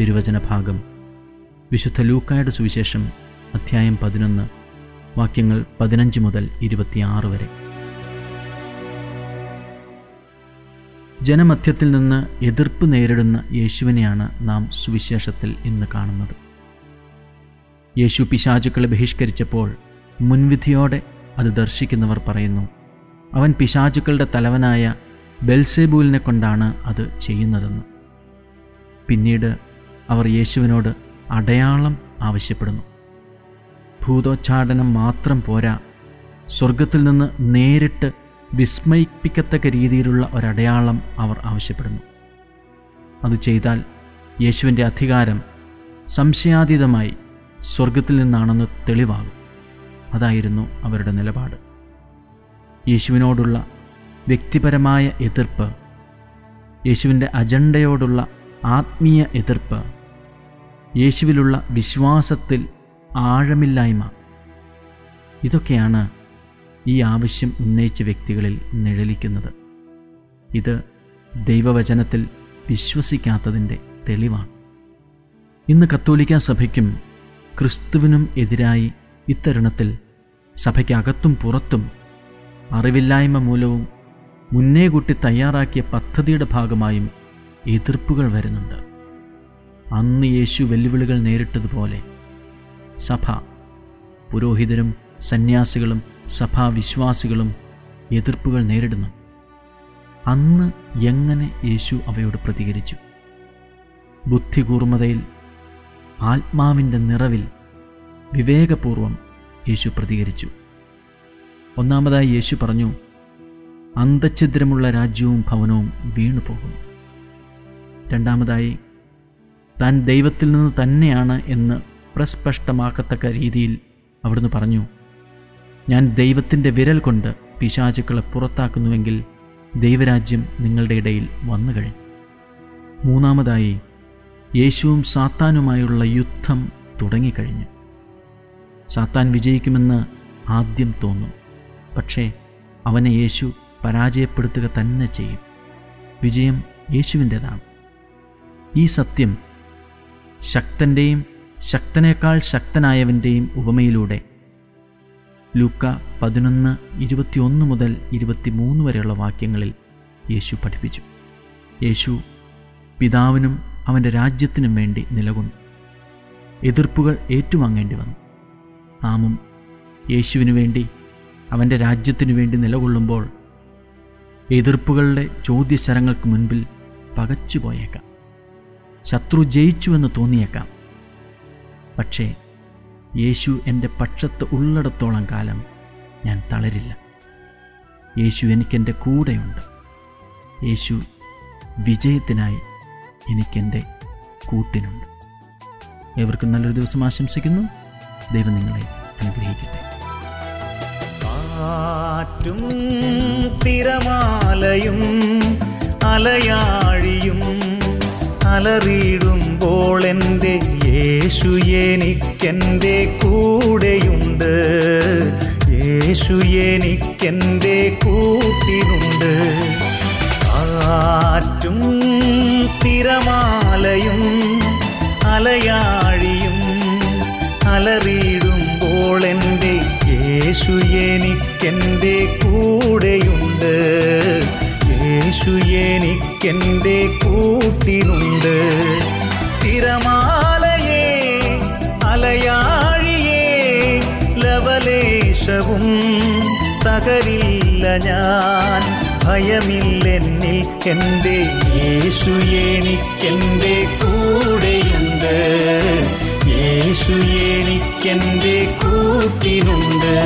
തിരുവചന ഭാഗം വിശുദ്ധ ലൂക്കായുടെ സുവിശേഷം അധ്യായം പതിനൊന്ന് വാക്യങ്ങൾ പതിനഞ്ച് മുതൽ ഇരുപത്തിയാറ് വരെ. ജനമധ്യത്തിൽ നിന്ന് എതിർപ്പ് നേരിടുന്ന യേശുവിനെയാണ് നാം സുവിശേഷത്തിൽ ഇന്ന് കാണുന്നത്. യേശു പിശാചുക്കളെ ബഹിഷ്കരിച്ചപ്പോൾ മുൻവിധിയോടെ അത് ദർശിക്കുന്നവർ പറയുന്നു അവൻ പിശാചുക്കളുടെ തലവനായ ബെൽസേബൂലിനെ കൊണ്ടാണ് അത് ചെയ്യുന്നതെന്ന്. പിന്നീട് അവർ യേശുവിനോട് അടയാളം ആവശ്യപ്പെടുന്നു. ഭൂതോച്ചാടനം മാത്രം പോരാ സ്വർഗത്തിൽ നിന്ന് നേരിട്ട് വിസ്മയിപ്പിക്കത്തക്ക രീതിയിലുള്ള ഒരടയാളം അവർ ആവശ്യപ്പെടുന്നു. അത് ചെയ്താൽ യേശുവിന്റെ അധികാരം സംശയാതീതമായി സ്വർഗത്തിൽ നിന്നാണെന്ന് തെളിവാകും. അതായിരുന്നു അവരുടെ നിലപാട്. യേശുവിനോടുള്ള വ്യക്തിപരമായ എതിർപ്പ് യേശുവിന്റെ അജണ്ടയോടുള്ള ആത്മീയ എതിർപ്പ് യേശുവിലുള്ള വിശ്വാസത്തിൽ ആഴമില്ലായ്മ. ഇതൊക്കെയാണ് ഈ ആവശ്യം ഉന്നയിച്ച വ്യക്തികളിൽ നിഴലിക്കുന്നത്. ഇത് ദൈവവചനത്തിൽ വിശ്വസിക്കാത്തതിന്റെ തെളിവാണ്. ഇന്ന് കത്തോലിക്ക സഭയ്ക്കും ക്രിസ്തുവിനും എതിരായി ഇത്തരുണത്തിൽ സഭയ്ക്കകത്തും പുറത്തും അറിവില്ലായ്മ മൂലവും മുന്നേ കൂട്ടി തയ്യാറാക്കിയ പദ്ധതിയുടെ ഭാഗമായും എതിർപ്പുകൾ വരുന്നുണ്ട്. അന്ന് യേശു വെല്ലുവിളികൾ നേരിട്ടതുപോലെ സഭ പുരോഹിതരും സന്യാസികളും സഭാവിശ്വാസികളും എതിർപ്പുകൾ നേരിടുന്നു. അന്ന് എങ്ങനെ യേശു അവയോട് പ്രതികരിച്ചു? ബുദ്ധികൂർമ്മതയിൽ ആത്മാവിന്റെ നിറവിൽ വിവേകപൂർവം യേശു പ്രതികരിച്ചു. ഒന്നാമതായി യേശു പറഞ്ഞു അന്തഛിദ്രമുള്ള രാജ്യവും ഭവനവും വീണുപോകും രണ്ടാമതായി താൻ ദൈവത്തിൽ നിന്ന് തന്നെയാണ് എന്ന് പ്രസ്പഷ്ടമാക്കത്തക്ക രീതിയിൽ അവിടുന്ന് പറഞ്ഞു. ഞാൻ ദൈവത്തിന്റെ വിരൽ കൊണ്ട് പിശാചുക്കളെ പുറത്താക്കുന്നുവെങ്കിൽ ദൈവരാജ്യം നിങ്ങളുടെ ഇടയിൽ വന്നു കഴിഞ്ഞു. മൂന്നാമതായി യേശുവും സാത്താനുമായുള്ള യുദ്ധം തുടങ്ങിക്കഴിഞ്ഞു. സാത്താൻ വിജയിക്കുമെന്ന് ആദ്യം തോന്നും. പക്ഷേ അവനെ യേശു പരാജയപ്പെടുത്തുക തന്നെ ചെയ്യും. വിജയം യേശുവിന്റെതാണ്. ഈ സത്യം ശക്തന്റെയും ശക്തനേക്കാൾ ശക്തനായവന്റെയും ഉപമയിലൂടെ. ലൂക്ക പതിനൊന്ന് ഇരുപത്തിയൊന്ന് മുതൽ ഇരുപത്തിമൂന്ന് വരെയുള്ള വാക്യങ്ങളിൽ യേശു പഠിപ്പിച്ചു. യേശു പിതാവിനും അവന്റെ രാജ്യത്തിനും വേണ്ടി നിലകൊണ്ടു. എതിർപ്പുകൾ ഏറ്റുവാങ്ങേണ്ടി വന്നു. നാമും യേശുവിനു വേണ്ടി അവന്റെ രാജ്യത്തിനു വേണ്ടി നിലകൊള്ളുമ്പോൾ എതിർപ്പുകളുടെ ചോദ്യശരങ്ങൾക്ക് മുൻപിൽ പകച്ചുപോയേക്കാം. ശത്രു ജയിച്ചുവെന്ന് തോന്നിയേക്കാം. പക്ഷേ യേശു എന്റെ പക്ഷത്ത് ഉള്ളിടത്തോളം കാലം ഞാൻ തളരില്ല. യേശു എനിക്കെന്റെ കൂടെയുണ്ട്. യേശു വിജയത്തിനായി എനിക്കെന്റെ കൂട്ടിനുണ്ട്. ഏവർക്കും നല്ലൊരു ദിവസം ആശംസിക്കുന്നു. ദൈവം നിങ്ങളെ അനുഗ്രഹിക്കട്ടെ. കാറ്റും തിരമാലയും അലയാഴിയും അലറിയിടുമ്പോൾ എന്റെ യേശു എനിക്കെന്റെ കൂടെയുണ്ട്. യേശു എനിക്കെന്റെ കൂട്ടിനുണ്ട് കാറ്റും തിരമാലയും അലയാഴിയും അലറിയിടുമ്പോൾ എന്റെ യേശു എനിക്കെന്റെ കൂടെയുണ്ട്. യേശു എനിക്കെന്റെ കൂട്ടിനുണ്ട്. തിരമാലയേ അലയാഴിയേ ലവലേശവും തകരില്ല ഞാൻ. ഭയമില്ലെന്നിൽ എന്റെ യേശു എനിക്കെന്റെ കൂടെയുണ്ട്. യേശു എനിക്കെന്റെ കൂട്ടിനുണ്ട്.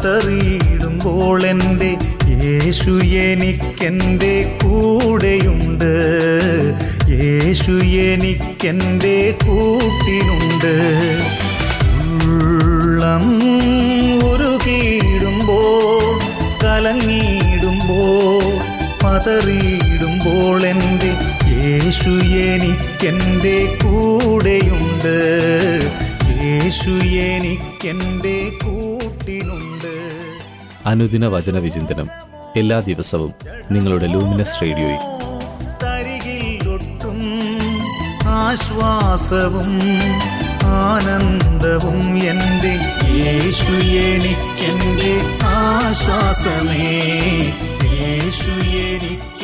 പതറിയിടുമ്പോൾ എന്റെ യേശു എനിക്കെന്റെ കൂടെയുണ്ട്. യേശു എനിക്കെന്റെ കൂട്ടിനുണ്ട്. ഉള്ളം ഉരുകിയിടുമ്പോൾ കലങ്ങിയിടുമ്പോൾ പതറിയിടുമ്പോൾ എന്റെ യേശു എനിക്കെന്റെ കൂടെയുണ്ട്. യേശു എനിക്കെന്റെ കൂട്ടിനുണ്ട്. അനുദിന വചന വിചിന്തനം എല്ലാ ദിവസവും നിങ്ങളുടെ ലൂമിനസ് റേഡിയോയിൽ. ആശ്വാസവും ആനന്ദവും എന്റെ യേശു എനിക്കെന്റെ ആശ്വാസമേ. യേശു എനിക്ക്